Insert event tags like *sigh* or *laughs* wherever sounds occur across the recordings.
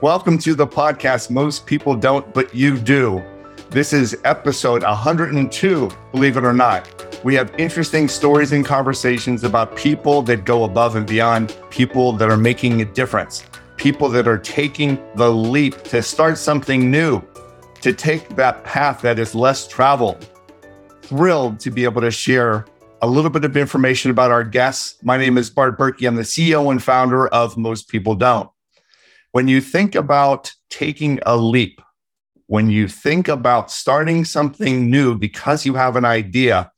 Welcome to the podcast. Most people don't, but you do. This is episode 102, believe it or not. We have interesting stories and conversations about people that go above and beyond, people that are making a difference, people that are taking the leap to start something new, to take that path that is less traveled. Thrilled to be able to share a little bit of information about our guests. My name is Bart Berkey. I'm the CEO and founder of Most People Don't when you think about taking a leap, when you think about starting something new because you have an idea,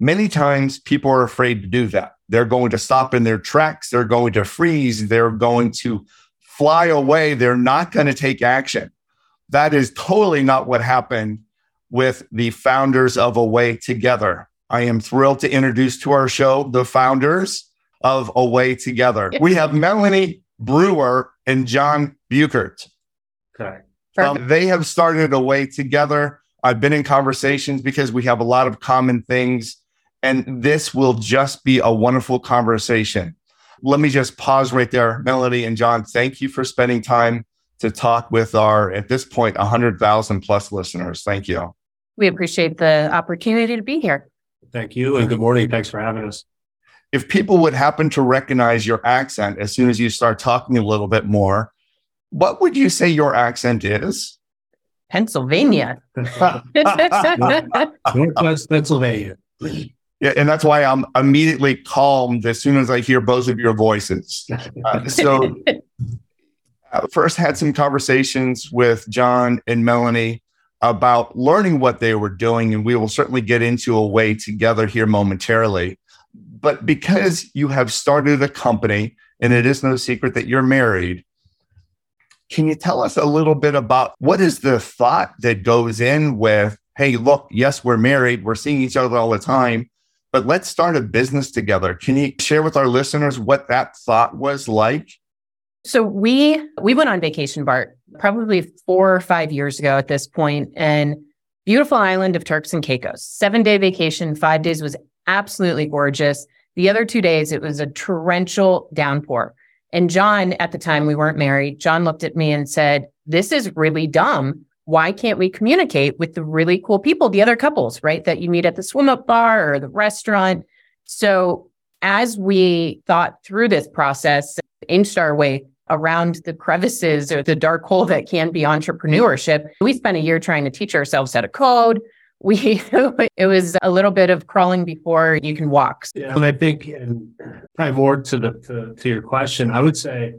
many times people are afraid to do that. They're going to stop in their tracks, they're going to freeze, they're going to fly away, they're not going to take action. That is totally not what happened with the founders of Away Together. I am thrilled to introduce to our show the founders of Away Together. We have Melanie Brewer and John Beuchert. Okay. Um, they have started Away Together. I've been in conversations because we have a lot of common things, and this will just be a wonderful conversation. Let me just pause right there. Melody and John, thank you for spending time to talk with our, at this point, 100,000 plus listeners. Thank you. We appreciate the opportunity to be here. Thank you, and good morning. Thanks for having us if people would happen to recognize your accent as soon as you start talking a little bit more, what would you say your accent is? Pennsylvania. *laughs* *laughs* Northwest Pennsylvania. Yeah, and that's why I'm immediately calmed as soon as I hear both of your voices. *laughs* Uh, so, uh, first had some conversations with John and Melanie about learning what they were doing, and we will certainly get into Away Together here momentarily. But because you have started a company and it is no secret that you're married, can you tell us a little bit about what is the thought that goes in with, hey, look, yes, we're married, we're seeing each other all the time, but let's start a business together. Can you share with our listeners what that thought was like? So we we went on vacation, Bart, probably four or five years ago at this point, and beautiful island of Turks and Caicos. Seven day vacation, five days was absolutely gorgeous. The other two days, it was a torrential downpour. And John, at the time we weren't married, John looked at me and said, This is really dumb. Why can't we communicate with the really cool people, the other couples, right? That you meet at the swim up bar or the restaurant. So as we thought through this process, inched our way around the crevices or the dark hole that can be entrepreneurship, we spent a year trying to teach ourselves how to code, we *laughs* it was a little bit of crawling before you can walk. Yeah, and I think, and probably more to the to, to your question, I would say,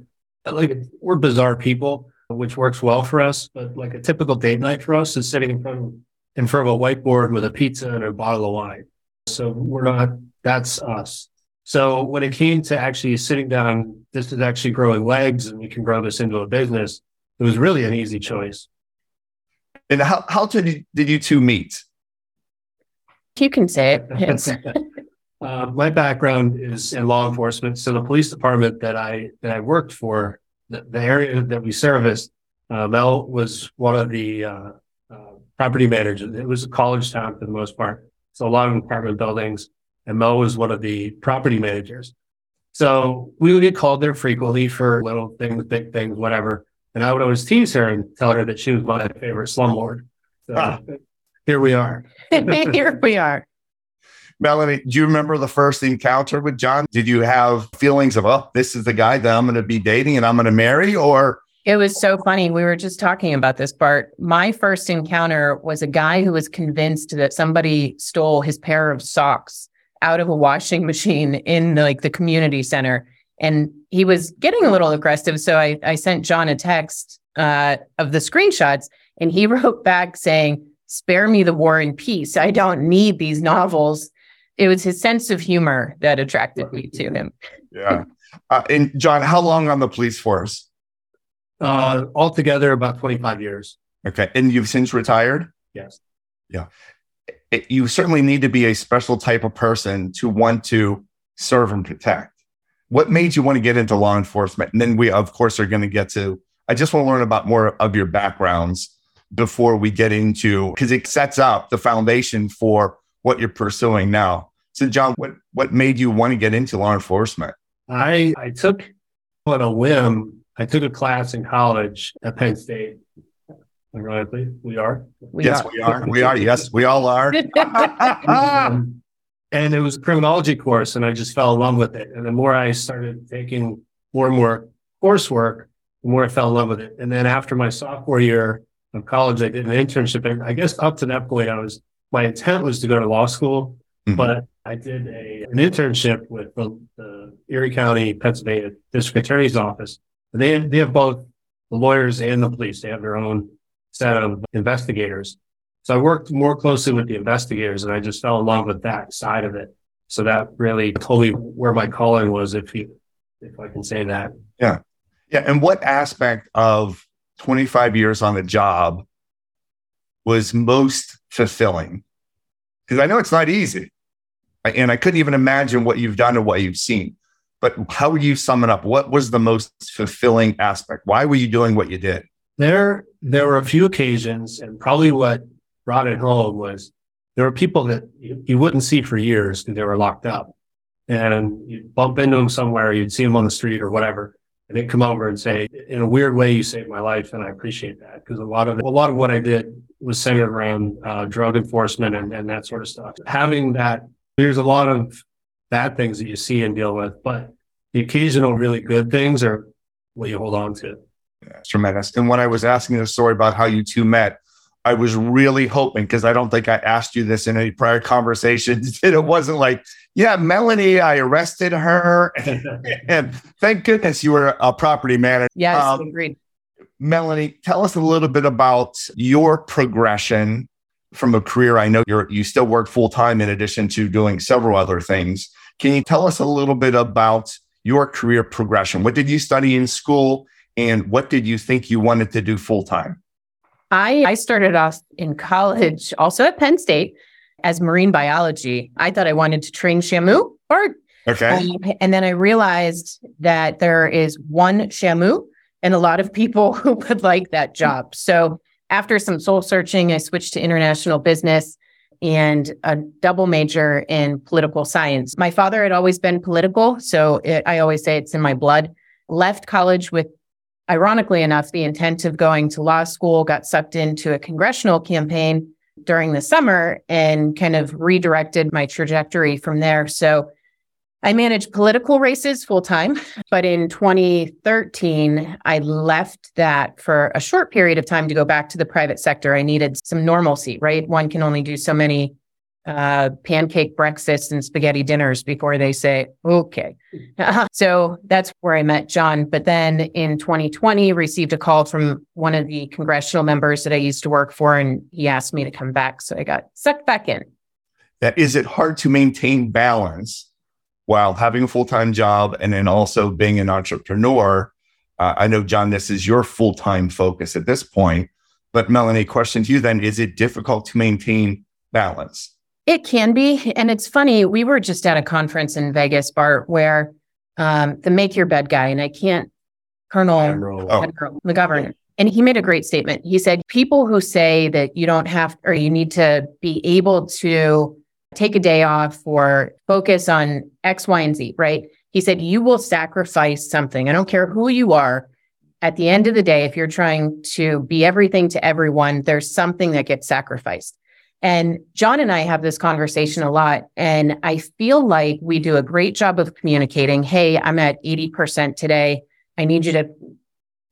like we're bizarre people, which works well for us. But like a typical date night for us is sitting in front of, in front of a whiteboard with a pizza and a bottle of wine. So we're not. That's us. So when it came to actually sitting down, this is actually growing legs, and we can grow this into a business. It was really an easy choice. And how how did you, did you two meet? You can say it. *laughs* uh, my background is in law enforcement. So the police department that I that I worked for, the, the area that we serviced, uh, Mel was one of the uh, uh, property managers. It was a college town for the most part, so a lot of apartment buildings, and Mel was one of the property managers. So we would get called there frequently for little things, big things, whatever. And I would always tease her and tell her that she was my favorite slumlord. So, ah here we are. *laughs* *laughs* here we are. Melanie, do you remember the first encounter with John? Did you have feelings of, oh, this is the guy that I'm going to be dating and I'm going to marry? Or it was so funny. We were just talking about this part. My first encounter was a guy who was convinced that somebody stole his pair of socks out of a washing machine in the, like the community center. And he was getting a little aggressive. So I, I sent John a text uh, of the screenshots and he *laughs* wrote back saying, spare me the war and peace. I don't need these novels. It was his sense of humor that attracted me to him. Yeah. Uh, and John, how long on the police force? Uh, altogether, about 25 years. Okay. And you've since retired? Yes. Yeah. It, you certainly need to be a special type of person to want to serve and protect. What made you want to get into law enforcement? And then we, of course, are going to get to, I just want to learn about more of your backgrounds before we get into because it sets up the foundation for what you're pursuing now. So, John, what what made you want to get into law enforcement? I I took on a whim I took a class in college at Penn State. Ironically, we are. We yes, are. we are. We are. Yes, we all are. *laughs* Um, and it was a criminology course, and I just fell in love with it. And the more I started taking more and more coursework, the more I fell in love with it. And then after my sophomore year of college, I did an internship. And I guess up to that point, I was my intent was to go to law school, Mhm. but I did a an internship with the, the Erie County, Pennsylvania District Attorney's Office. And they they have both the lawyers and the police. They have their own set of investigators. So I worked more closely with the investigators and I just fell in love with that side of it. So that really told me where my calling was, if you, if I can say that. Yeah, yeah. And what aspect of 25 years on the job was most fulfilling? Because I know it's not easy. And I couldn't even imagine what you've done and what you've seen. But how would you sum it up? What was the most fulfilling aspect? Why were you doing what you did? There, there were a few occasions and probably what brought it home was there were people that you, wouldn't see for years because they were locked up and you'd bump into them somewhere, you'd see them on the street or whatever. And they'd come over and say, in a weird way, you saved my life. And I appreciate that because a lot of, a lot of what I did was centered around uh, drug enforcement and, and that sort of stuff. Having that, there's a lot of bad things that you see and deal with, but the occasional really good things are what you hold on to. It's tremendous. And when I was asking the story about how you two met, I was really hoping because I don't think I asked you this in any prior conversations. *laughs* And it wasn't like, yeah, Melanie, I arrested her. *laughs* and thank goodness you were a property manager. Yes, Um, agreed. Melanie, tell us a little bit about your progression from a career. I know you're you still work full time in addition to doing several other things. Can you tell us a little bit about your career progression? What did you study in school and what did you think you wanted to do full time? I, I started off in college, also at Penn State, as marine biology. I thought I wanted to train Shamu or Okay. Um, and then I realized that there is one Shamu and a lot of people *laughs* who would like that job. So after some soul searching, I switched to international business and a double major in political science. My father had always been political. So it, I always say it's in my blood. Left college with, ironically enough, the intent of going to law school, got sucked into a congressional campaign during the summer and kind of redirected my trajectory from there. So I managed political races full time, but in 2013, I left that for a short period of time to go back to the private sector. I needed some normalcy, right? One can only do so many uh, pancake breakfasts and spaghetti dinners before they say, okay. *laughs* so that's where I met John. But then in 2020, received a call from one of the congressional members that I used to work for, and he asked me to come back. So I got sucked back in. That is it hard to maintain balance while having a full-time job and then also being an entrepreneur. Uh, I know, John, this is your full-time focus at this point. But Melanie, question to you then, is it difficult to maintain balance? It can be. And it's funny, we were just at a conference in Vegas, Bart, where um, the make your bed guy, and I can't, Colonel. Oh. McGovern, and he made a great statement. He said, People who say that you don't have or you need to be able to take a day off or focus on X, Y, and Z, right? He said, You will sacrifice something. I don't care who you are. At the end of the day, if you're trying to be everything to everyone, there's something that gets sacrificed. And John and I have this conversation a lot. And I feel like we do a great job of communicating. Hey, I'm at 80% today. I need you to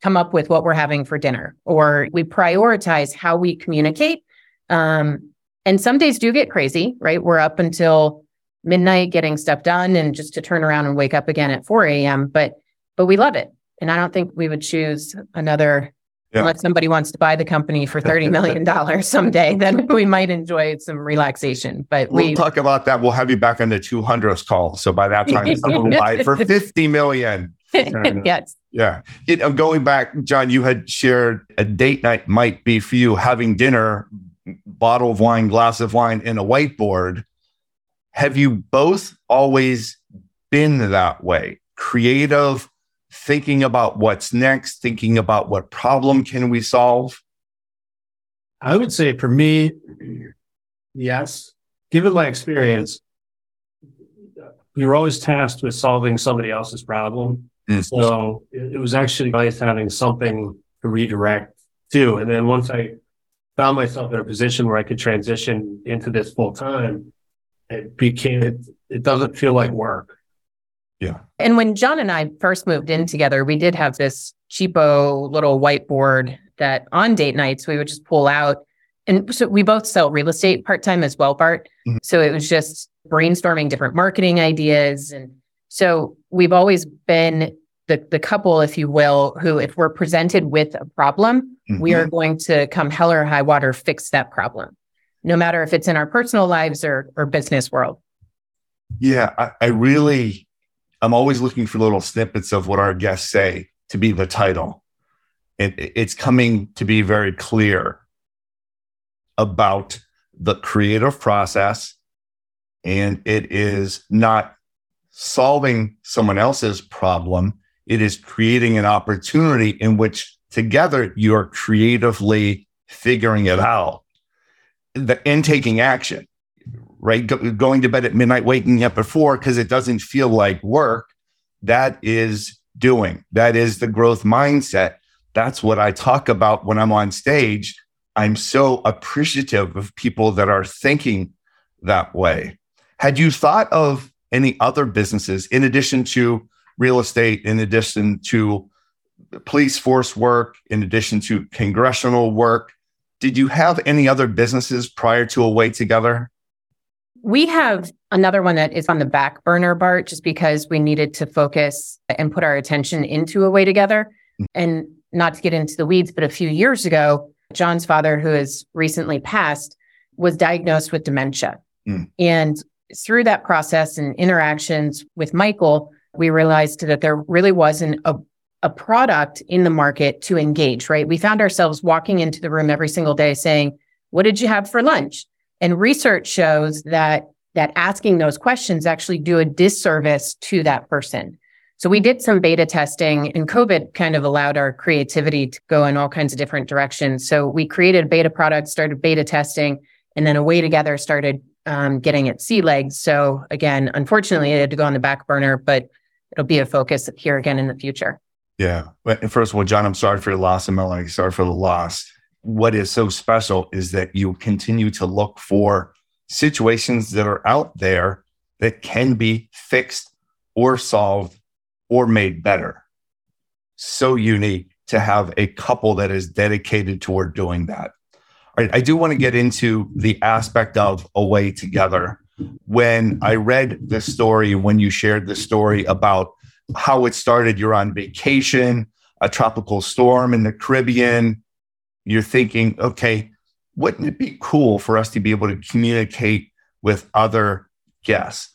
come up with what we're having for dinner. Or we prioritize how we communicate. Um, and some days do get crazy, right? We're up until midnight getting stuff done and just to turn around and wake up again at 4 a.m. But but we love it. And I don't think we would choose another Yeah. unless somebody wants to buy the company for *laughs* $30 million someday, then *laughs* we might enjoy some relaxation. But We'll we talk about that. We'll have you back on the 200th call. So by that time, *laughs* someone will buy it for 50 million. yes. Yeah. You know, going back, John, you had shared a date night might be for you having dinner, bottle of wine, glass of wine, and a whiteboard. Have you both always been that way? Creative, thinking about what's next, thinking about what problem can we solve? I would say for me, yes. Given my experience, you're always tasked with solving somebody else's problem. Mm. So it, it was actually nice having something to redirect to. And then once I found myself in a position where I could transition into this full time, it became, it, it doesn't feel like work. Yeah. And when John and I first moved in together, we did have this cheapo little whiteboard that on date nights we would just pull out. And so we both sell real estate part time as well, Bart. Mm-hmm. So it was just brainstorming different marketing ideas. And so we've always been the, the couple, if you will, who, if we're presented with a problem, mm-hmm. we are going to come hell or high water fix that problem, no matter if it's in our personal lives or, or business world. Yeah, I, I really I'm always looking for little snippets of what our guests say to be the title. It, it's coming to be very clear about the creative process, and it is not solving someone else's problem. It is creating an opportunity in which together you're creatively figuring it out and taking action right? Go, going to bed at midnight, waking up at four because it doesn't feel like work. That is doing. That is the growth mindset. That's what I talk about when I'm on stage. I'm so appreciative of people that are thinking that way. Had you thought of any other businesses in addition to real estate, in addition to police force work, in addition to congressional work? Did you have any other businesses prior to Away Together? We have another one that is on the back burner, Bart, just because we needed to focus and put our attention into Away Together. Mm-hmm. And not to get into the weeds, but a few years ago, John's father, who has recently passed, was diagnosed with dementia. Mm. And through that process and interactions with Michael, we realized that there really wasn't a, a product in the market to engage, right? We found ourselves walking into the room every single day saying, What did you have for lunch? And research shows that that asking those questions actually do a disservice to that person. So we did some beta testing and COVID kind of allowed our creativity to go in all kinds of different directions. So we created a beta product, started beta testing, and then Away Together started um, getting its sea legs. So again, unfortunately, it had to go on the back burner, but it'll be a focus here again in the future. Yeah. First of all, John, I'm sorry for your loss, and Melanie, sorry for the loss what is so special is that you continue to look for situations that are out there that can be fixed or solved or made better. So unique to have a couple that is dedicated toward doing that. All right, I do want to get into the aspect of away together. When I read the story, when you shared the story about how it started, you're on vacation, a tropical storm in the Caribbean, you're thinking, okay, wouldn't it be cool for us to be able to communicate with other guests?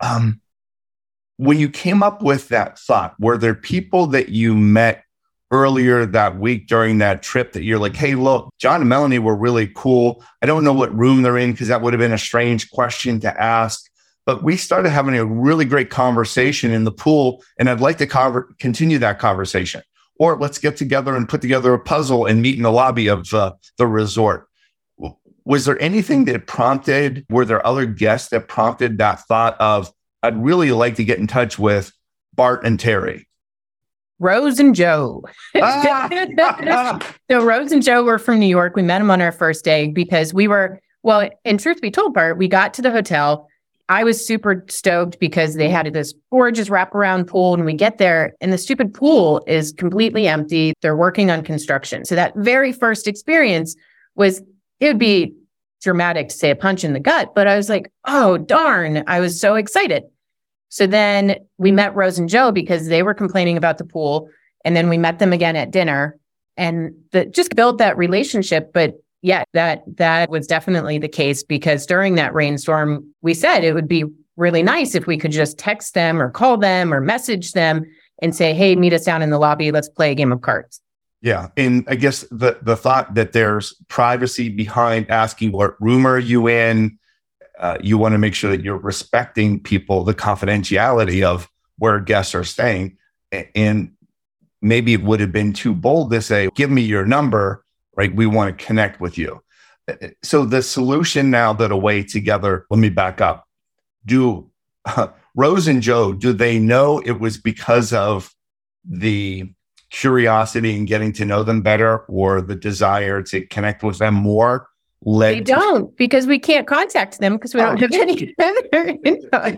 Um, when you came up with that thought, were there people that you met earlier that week during that trip that you're like, hey, look, John and Melanie were really cool. I don't know what room they're in because that would have been a strange question to ask. But we started having a really great conversation in the pool, and I'd like to continue that conversation or let's get together and put together a puzzle and meet in the lobby of uh, the resort. Was there anything that prompted, were there other guests that prompted that thought of, I'd really like to get in touch with Bart and Terry? Rose and Joe. Ah. *laughs* so Rose and Joe were from New York. We met them on our first day because we were, well, in truth be told, Bart, we got to the hotel I was super stoked because they had this gorgeous wraparound pool. And we get there, and the stupid pool is completely empty. They're working on construction. So that very first experience was, it would be dramatic to say a punch in the gut, but I was like, oh, darn. I was so excited. So then we met Rose and Joe because they were complaining about the pool. And then we met them again at dinner and the, just built that relationship. But yeah, that that was definitely the case because during that rainstorm, we said it would be really nice if we could just text them or call them or message them and say, "Hey, meet us down in the lobby. Let's play a game of cards." Yeah, and I guess the the thought that there's privacy behind asking what room are you in. Uh, you want to make sure that you're respecting people, the confidentiality of where guests are staying, and maybe it would have been too bold to say, "Give me your number." Right? We want to connect with you. So the solution now that away together, let me back up. Do uh, *laughs* Rose and Joe, do they know it was because of the curiosity and getting to know them better or the desire to connect with them more? Led They don't because we can't contact them because we don't Oh. have any *laughs* other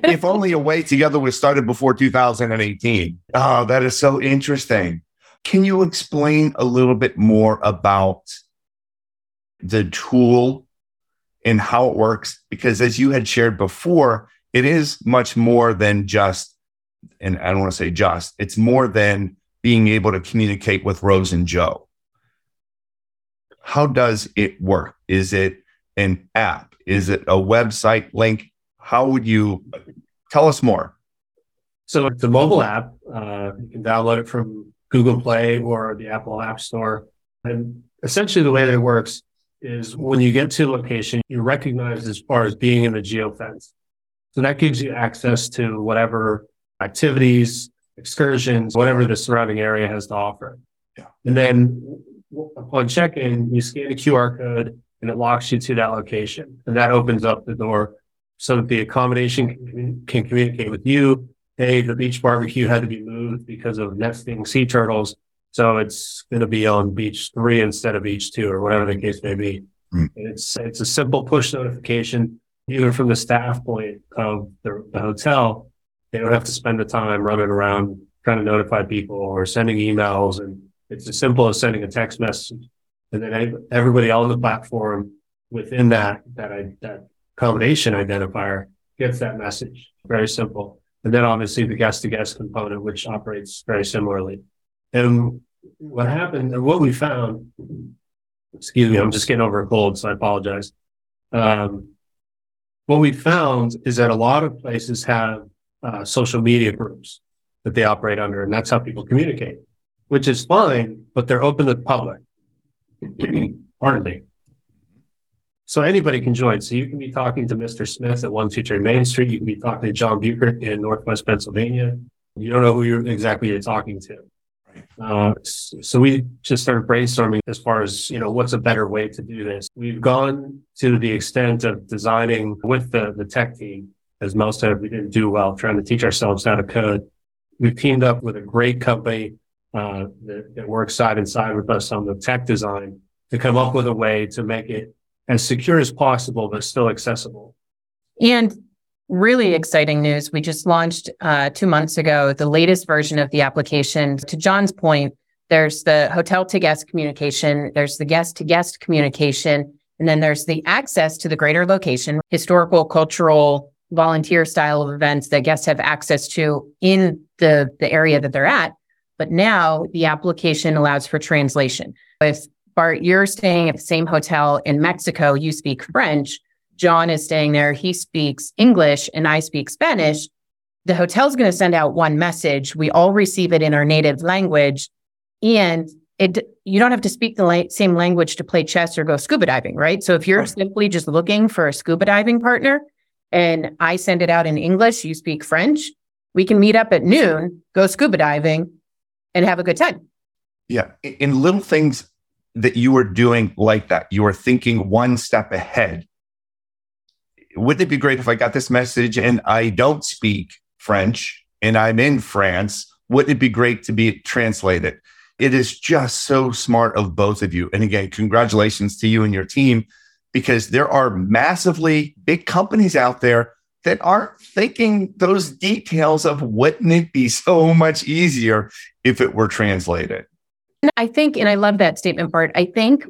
if only Away Together was started before 2018. Oh, that is so interesting. Can you explain a little bit more about the tool and how it works? Because as you had shared before, it is much more than just, and I don't want to say just, it's more than being able to communicate with Rose and Joe. How does it work? Is it an app? Is it a website link? How would you tell us more? So it's a mobile app. Uh, you can download it from Google Play or the Apple App Store. And essentially, the way that it works is when you get to a location, you're recognized as far as being in the geofence. So that gives you access to whatever activities, excursions, whatever the surrounding area has to offer. Yeah. And then upon check-in, you scan a QR code and it locks you to that location. And that opens up the door so that the accommodation can, can communicate with you. Hey, the beach barbecue had to be moved because of nesting sea turtles. So it's going to be on beach three instead of beach two or whatever the case may be. And It's, it's a simple push notification, even from the staff point of the, the hotel. They don't have to spend the time running around trying to notify people or sending emails. And it's as simple as sending a text message. And then everybody on the platform within that, that, I, that combination identifier gets that message. Very simple. And then obviously the guest to guest component, which operates very similarly. And what happened, and what we found, excuse me, I'm just getting over a cold, so I apologize. Um, what we found is that a lot of places have uh, social media groups that they operate under, and that's how people communicate, which is fine, but they're open to the public. *clears throat* Pardon me. So anybody can join. So you can be talking to Mr. Smith at 123 Main Street. You can be talking to John Beuchert in Northwest Pennsylvania. You don't know who you're exactly you're talking to. Uh, so we just started brainstorming as far as, you know, what's a better way to do this. We've gone to the extent of designing with the, the tech team, as most have, we didn't do well, trying to teach ourselves how to code. We've teamed up with a great company, uh, that, that works side and side with us on the tech design to come up with a way to make it as secure as possible, but still accessible. And really exciting news. We just launched uh, two months ago the latest version of the application. To John's point, there's the hotel to guest communication, there's the guest to guest communication, and then there's the access to the greater location, historical, cultural, volunteer style of events that guests have access to in the, the area that they're at. But now the application allows for translation. If Bart, you're staying at the same hotel in Mexico, you speak French. John is staying there. He speaks English and I speak Spanish. The hotel's going to send out one message. We all receive it in our native language. And it, you don't have to speak the la- same language to play chess or go scuba diving, right? So if you're Right. simply just looking for a scuba diving partner and I send it out in English, you speak French, we can meet up at noon, go scuba diving and have a good time. Yeah. In- In little things that you were doing like that, you were thinking one step ahead. Wouldn't it be great if I got this message and I don't speak French and I'm in France? Wouldn't it be great to be translated? It is just so smart of both of you. And again, congratulations to you and your team because there are massively big companies out there that aren't thinking those details of wouldn't it be so much easier if it were translated? I think, and I love that statement Bart. I think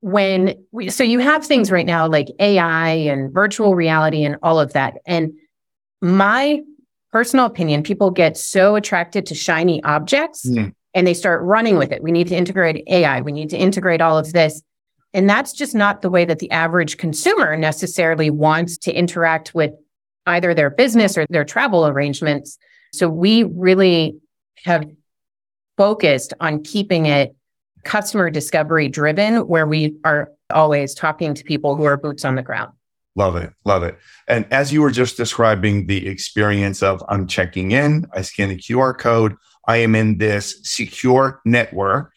when we, so you have things right now like AI and virtual reality and all of that. And my personal opinion, people get so attracted to shiny objects Hmm. and they start running with it. We need to integrate AI. We need to integrate all of this. And that's just not the way that the average consumer necessarily wants to interact with either their business or their travel arrangements. So we really have focused on keeping it customer discovery driven, where we are always talking to people who are boots on the ground. Love it. Love it. And as you were just describing the experience of I'm checking in, I scan the QR code, I am in this secure network.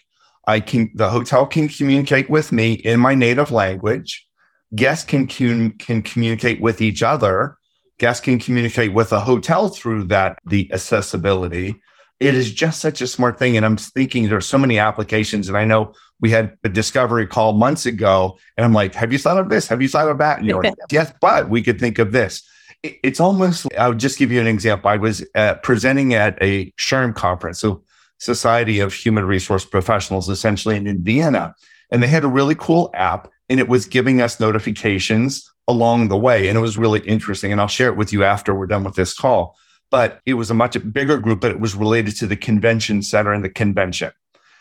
I can, the hotel can communicate with me in my native language. Guests can, cum- can communicate with each other guests can communicate with a hotel through that, the accessibility. It is just such a smart thing. And I'm thinking there are so many applications. And I know we had a discovery call months ago. And I'm like, have you thought of this? Have you thought of that? And you're like, *laughs* yes, but we could think of this. It's almost, I'll just give you an example. I was uh, presenting at a SHRM conference, so Society of Human Resource Professionals, essentially in Indiana. And they had a really cool app and it was giving us notifications along the way. And it was really interesting. And I'll share it with you after we're done with this call. But it was a much bigger group, but it was related to the convention center and the convention.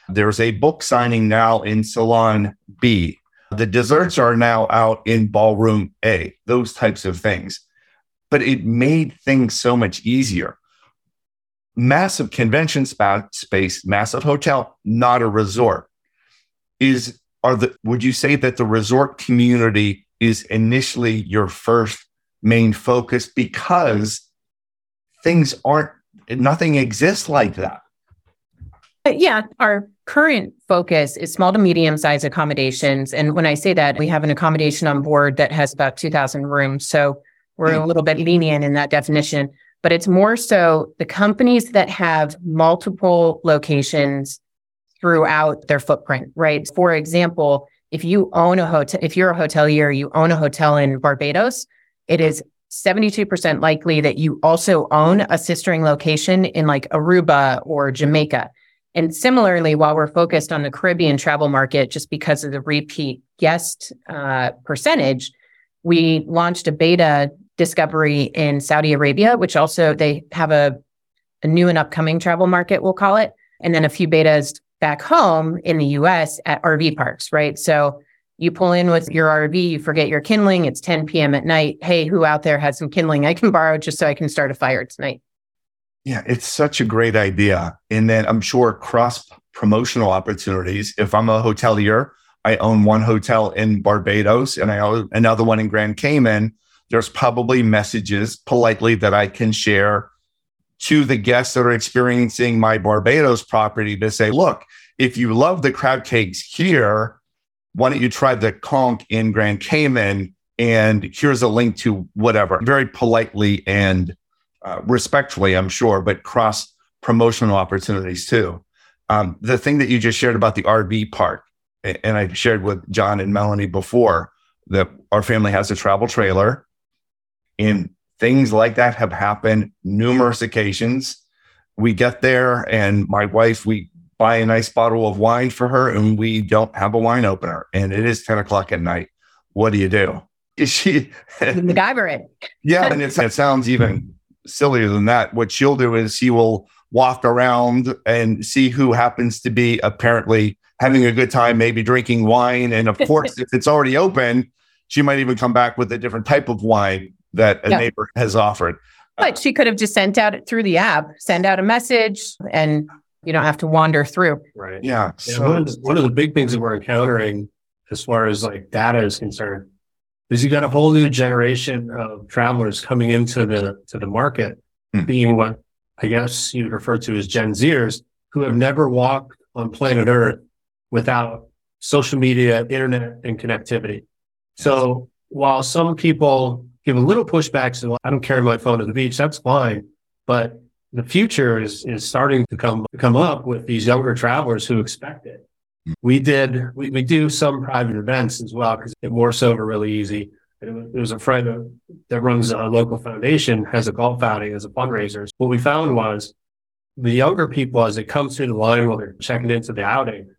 There's a book signing now in Salon B. The desserts are now out in Ballroom A, those types of things. But it made things so much easier. Massive convention space, massive hotel, not a resort. Is are the would you say that the resort community is initially your first main focus because things aren't nothing exists like that. Yeah our current focus is small to medium size accommodations. And when i say that we have an accommodation on board that has about 2000 rooms. So we're a hmm. little bit lenient in that definition but it's more so the companies that have multiple locations throughout their footprint, right? For example, if you own a hotel, if you're a hotelier, you own a hotel in Barbados, it is 72% likely that you also own a sistering location in like Aruba or Jamaica. And similarly, while we're focused on the Caribbean travel market, just because of the repeat guest uh, percentage, we launched a beta discovery in Saudi Arabia, which also they have a, a new and upcoming travel market, we'll call it, and then a few betas back home in the US at RV parks, right? So you pull in with your RV, you forget your kindling, it's 10 p.m. at night. Hey, who out there has some kindling I can borrow just so I can start a fire tonight? Yeah, it's such a great idea. And then I'm sure cross promotional opportunities. If I'm a hotelier, I own one hotel in Barbados and I own another one in Grand Cayman. There's probably messages politely that I can share to the guests that are experiencing my Barbados property to say, look, if you love the crab cakes here, why don't you try the conch in Grand Cayman? And here's a link to whatever, very politely and uh, respectfully, I'm sure, but cross promotional opportunities too. Um, the thing that you just shared about the RV park, and I shared with John and Melanie before that our family has a travel trailer. And Things like that have happened numerous occasions. We get there, and my wife, we buy a nice bottle of wine for her, and we don't have a wine opener. And it is 10 o'clock at night. What do you do? *laughs* Is she MacGyver it? yeah, and it sounds even sillier than that. What she'll do is she will walk around and see who happens to be apparently having a good time, maybe drinking wine. And of course, *laughs* if it's already open, she might even come back with a different type of wine that a neighbor has offered. But she could have just sent out through the app, send out a message, and you don't have to wander through. Right. Yeah. yeah so, one, of the, one of the big things that we're encountering as far as like data is concerned is you got a whole new generation of travelers coming into the to the market, hmm. being what I guess you would refer to as Gen Zers, who have never walked on planet Earth without social media, internet, and connectivity. So while some people give a little pushback. So I don't carry my phone to the beach. That's fine. But the future is, is starting to come, come up with these younger travelers who expect it. Hmm. We did, we, we do some private events as well because it more so over really easy. There's a friend that runs a local foundation, has a golf outing as a fundraiser. What we found was the younger people, as it comes through the line while they're checking into the outing,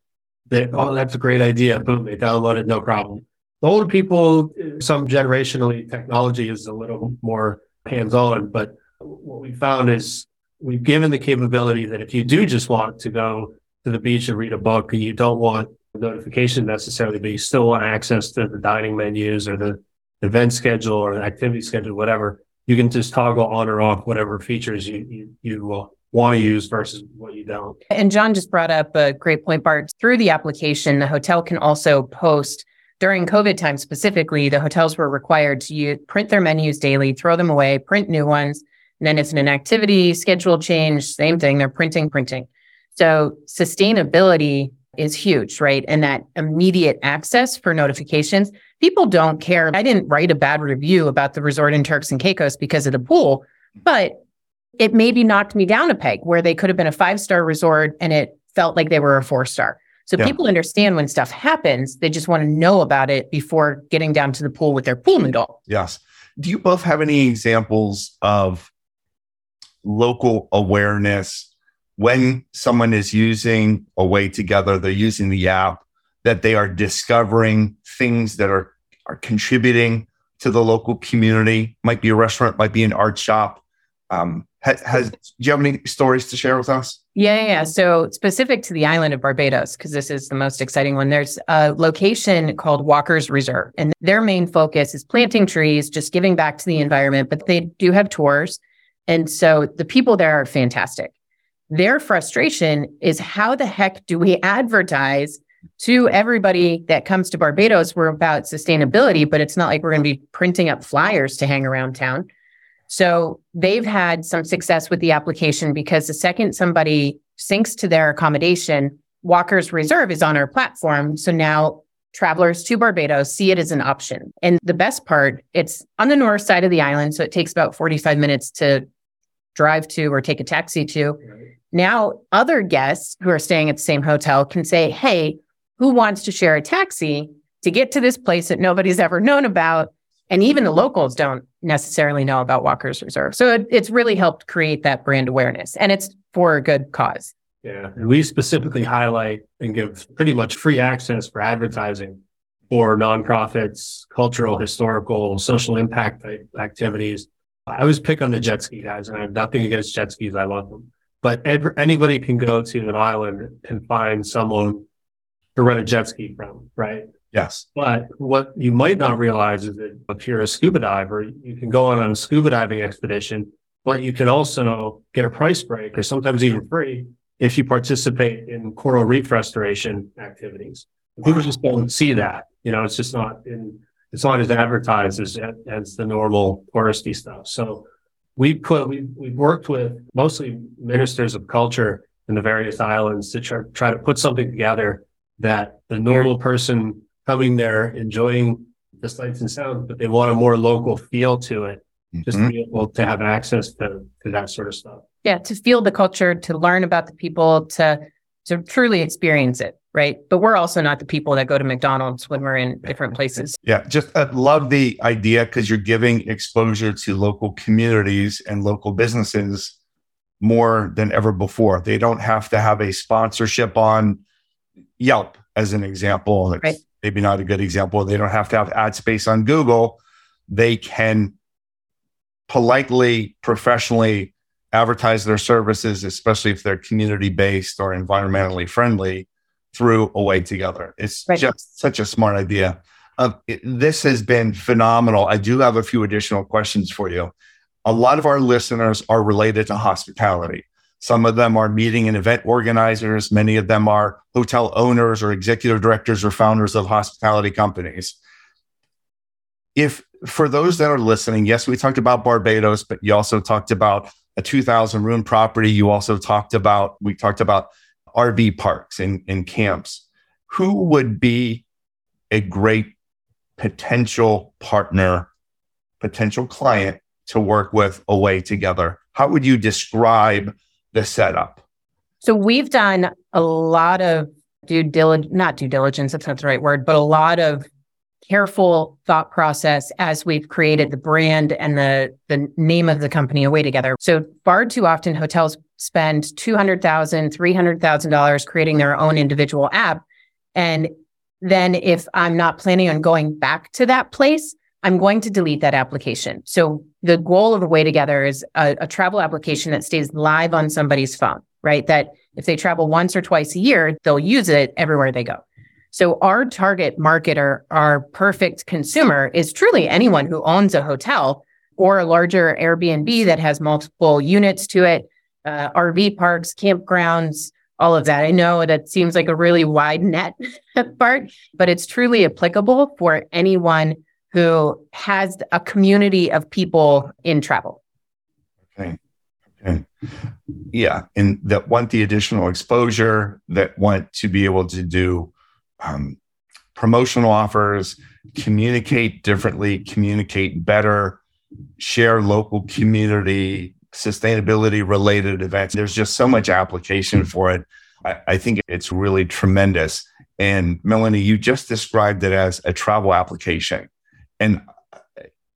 they, oh, that's a great idea. Boom, they download it, no problem. The older people, some generationally, technology is a little more hands on. But what we found is we've given the capability that if you do just want to go to the beach and read a book, you don't want notification necessarily, but you still want access to the dining menus or the event schedule or the activity schedule, whatever, you can just toggle on or off whatever features you you, you will want to use versus what you don't. And John just brought up a great point, Bart. Through the application, the hotel can also post during COVID time specifically, the hotels were required to use, print their menus daily, throw them away, print new ones. And then it's an activity schedule change, same thing. They're printing, printing. So sustainability is huge, right? And that immediate access for notifications. People don't care. I didn't write a bad review about the resort in Turks and Caicos because of the pool, but it maybe knocked me down a peg where they could have been a five star resort and it felt like they were a four star. So yeah. people understand when stuff happens, they just want to know about it before getting down to the pool with their pool noodle. Yes. Do you both have any examples of local awareness when someone is using Away Together, they're using the app, that they are discovering things that are, are contributing to the local community? Might be a restaurant, might be an art shop. Um, has, has do you have any stories to share with us? Yeah, yeah. So specific to the island of Barbados, because this is the most exciting one. There's a location called Walker's Reserve, and their main focus is planting trees, just giving back to the environment. But they do have tours, and so the people there are fantastic. Their frustration is how the heck do we advertise to everybody that comes to Barbados? We're about sustainability, but it's not like we're going to be printing up flyers to hang around town. So they've had some success with the application because the second somebody syncs to their accommodation, Walker's Reserve is on our platform. So now travelers to Barbados see it as an option. And the best part, it's on the north side of the island. So it takes about 45 minutes to drive to or take a taxi to. Now, other guests who are staying at the same hotel can say, Hey, who wants to share a taxi to get to this place that nobody's ever known about? And even the locals don't necessarily know about Walker's Reserve. So it, it's really helped create that brand awareness and it's for a good cause. Yeah. And we specifically highlight and give pretty much free access for advertising for nonprofits, cultural, historical, social impact activities. I always pick on the jet ski guys and I have nothing against jet skis. I love them. But anybody can go to an island and find someone to rent a jet ski from, right? Yes. But what you might not realize is that if you're a scuba diver, you can go on a scuba diving expedition, but you can also get a price break or sometimes even free if you participate in coral reef restoration activities. People just don't see that. You know, it's just not in, it's not as advertised as, as the normal touristy stuff. So we put, we, we've worked with mostly ministers of culture in the various islands to try, try to put something together that the normal person coming there, enjoying the sights and sounds, but they want a more local feel to it, mm-hmm. just to mm-hmm. be able to have access to, to that sort of stuff. Yeah, to feel the culture, to learn about the people, to to truly experience it, right? But we're also not the people that go to McDonald's when we're in different places. Yeah, just I love the idea because you're giving exposure to local communities and local businesses more than ever before. They don't have to have a sponsorship on Yelp, as an example. Right maybe not a good example. They don't have to have ad space on Google. They can politely, professionally advertise their services, especially if they're community based or environmentally friendly through Away Together. It's right. just such a smart idea. Uh, it, this has been phenomenal. I do have a few additional questions for you. A lot of our listeners are related to hospitality. Some of them are meeting and event organizers. Many of them are hotel owners or executive directors or founders of hospitality companies. If for those that are listening, yes, we talked about Barbados, but you also talked about a 2000 room property. You also talked about, we talked about RV parks and, and camps. Who would be a great potential partner, potential client to work with away together? How would you describe the setup? So we've done a lot of due diligence, not due diligence, that's not the right word, but a lot of careful thought process as we've created the brand and the the name of the company away together. So far too often hotels spend $200,000, $300,000 creating their own individual app. And then if I'm not planning on going back to that place, I'm going to delete that application. So the goal of Away Together is a, a, travel application that stays live on somebody's phone, right? That if they travel once or twice a year, they'll use it everywhere they go. So our target market or our perfect consumer is truly anyone who owns a hotel or a larger Airbnb that has multiple units to it, uh, RV parks, campgrounds, all of that. I know that seems like a really wide net *laughs* Bart, but it's truly applicable for anyone who has a community of people in travel. Okay. And yeah, and that want the additional exposure, that want to be able to do um, promotional offers, communicate differently, communicate better, share local community sustainability related events. There's just so much application for it. I, I think it's really tremendous. And Melanie, you just described it as a travel application. And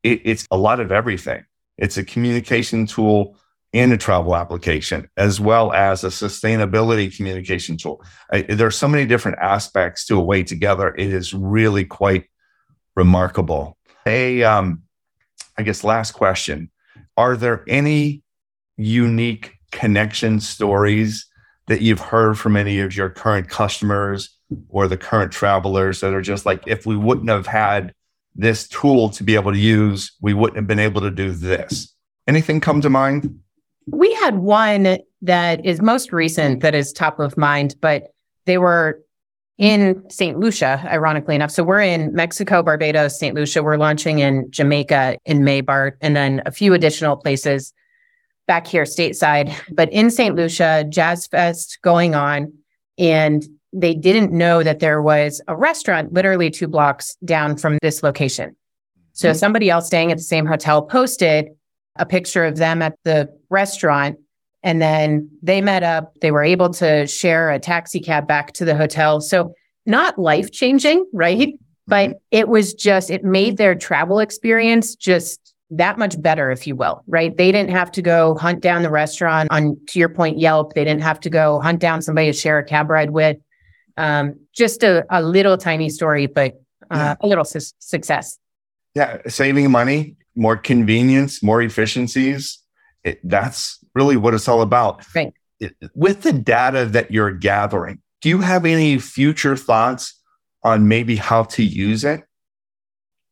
it, it's a lot of everything. It's a communication tool and a travel application, as well as a sustainability communication tool. I, there are so many different aspects to Away Together. It is really quite remarkable. Hey, um, I guess last question. Are there any unique connection stories that you've heard from any of your current customers or the current travelers that are just like, if we wouldn't have had this tool to be able to use, we wouldn't have been able to do this. Anything come to mind? We had one that is most recent that is top of mind, but they were in St. Lucia, ironically enough. So we're in Mexico, Barbados, St. Lucia. We're launching in Jamaica in May, Bart, and then a few additional places back here stateside. But in St. Lucia, Jazz Fest going on. And they didn't know that there was a restaurant literally two blocks down from this location. So mm-hmm. somebody else staying at the same hotel posted a picture of them at the restaurant. And then they met up. They were able to share a taxi cab back to the hotel. So not life changing, right? But mm-hmm. it was just, it made their travel experience just that much better, if you will, right? They didn't have to go hunt down the restaurant on, to your point, Yelp. They didn't have to go hunt down somebody to share a cab ride with. Um, just a, a little tiny story, but uh, yeah. a little su- success. Yeah, saving money, more convenience, more efficiencies. It, that's really what it's all about. Right. It, with the data that you're gathering, do you have any future thoughts on maybe how to use it?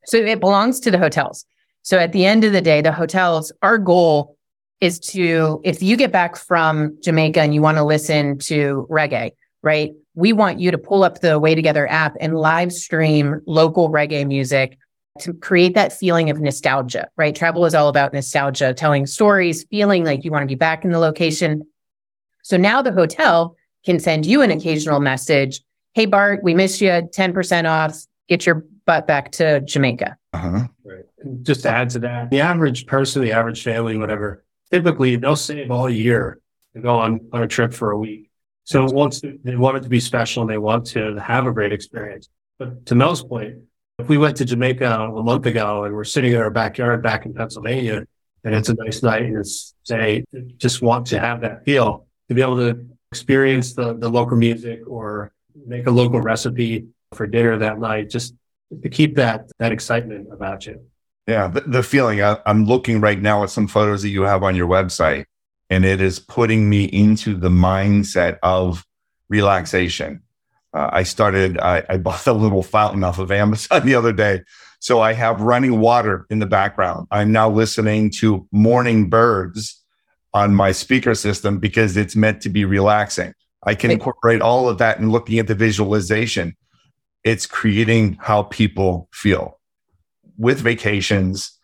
So it belongs to the hotels. So at the end of the day, the hotels, our goal is to, if you get back from Jamaica and you want to listen to reggae, right? we want you to pull up the Way Together app and live stream local reggae music to create that feeling of nostalgia, right? Travel is all about nostalgia, telling stories, feeling like you want to be back in the location. So now the hotel can send you an occasional message. Hey, Bart, we missed you 10% off. Get your butt back to Jamaica. Uh-huh. Right. Just to add to that, the average person, the average family, whatever, typically they'll save all year and go on, on a trip for a week. So once they want it to be special and they want to have a great experience. But to Mel's point, if we went to Jamaica a month ago and we're sitting in our backyard back in Pennsylvania and it's a nice night and it's say just want to have that feel to be able to experience the, the local music or make a local recipe for dinner that night, just to keep that that excitement about you. Yeah, the, the feeling. I, I'm looking right now at some photos that you have on your website and it is putting me into the mindset of relaxation. Uh, I started, I, I, bought *laughs* a little fountain off of Amazon *laughs* the other day. So I have running water in the background. I'm now listening to morning birds on my speaker system because it's meant to be relaxing. I can incorporate all of that and looking at the visualization. It's creating how people feel with vacations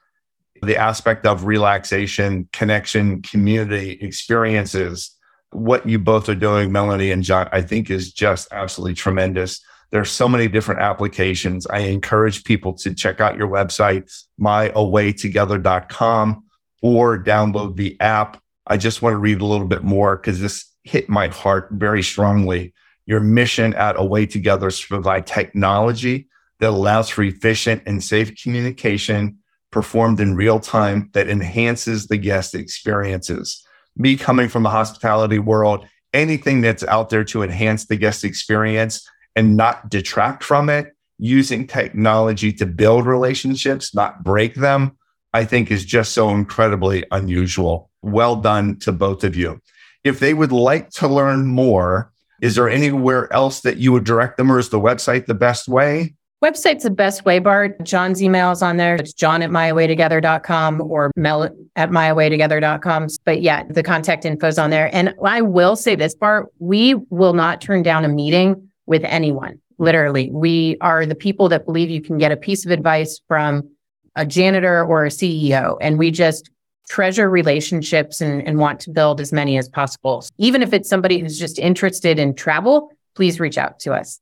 the aspect of relaxation, connection, community experiences. What you both are doing, Melanie and John, I think is just absolutely tremendous. There are so many different applications. I encourage people to check out your website, myawaytogether.com, or download the app. I just want to read a little bit more because this hit my heart very strongly. Your mission at Away Together is to provide technology that allows for efficient and safe communication performed in real time that enhances the guest experiences. Me coming from the hospitality world, anything that's out there to enhance the guest experience and not detract from it, using technology to build relationships, not break them, I think is just so incredibly unusual. Well done to both of you. If they would like to learn more, is there anywhere else that you would direct them or is the website the best way? Website's the best way, Bart. John's email is on there. It's john at myawaytogether.com or mel at myawaytogether.com. But yeah, the contact info is on there. And I will say this, Bart, we will not turn down a meeting with anyone. Literally, we are the people that believe you can get a piece of advice from a janitor or a CEO. And we just treasure relationships and, and want to build as many as possible. Even if it's somebody who's just interested in travel, please reach out to us.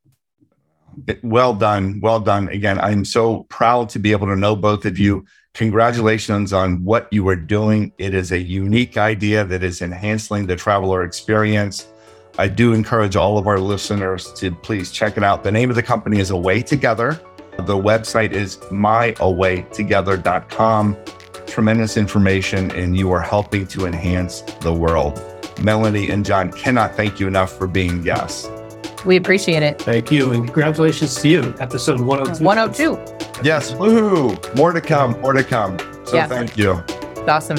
Well done. Well done. Again, I'm so proud to be able to know both of you. Congratulations on what you are doing. It is a unique idea that is enhancing the traveler experience. I do encourage all of our listeners to please check it out. The name of the company is Away Together. The website is myawaytogether.com. Tremendous information, and you are helping to enhance the world. Melanie and John cannot thank you enough for being guests. We appreciate it. Thank you. And congratulations to you. Episode 102. 102. Yes, woohoo! More to come, more to come. So Yeah. thank you. Awesome.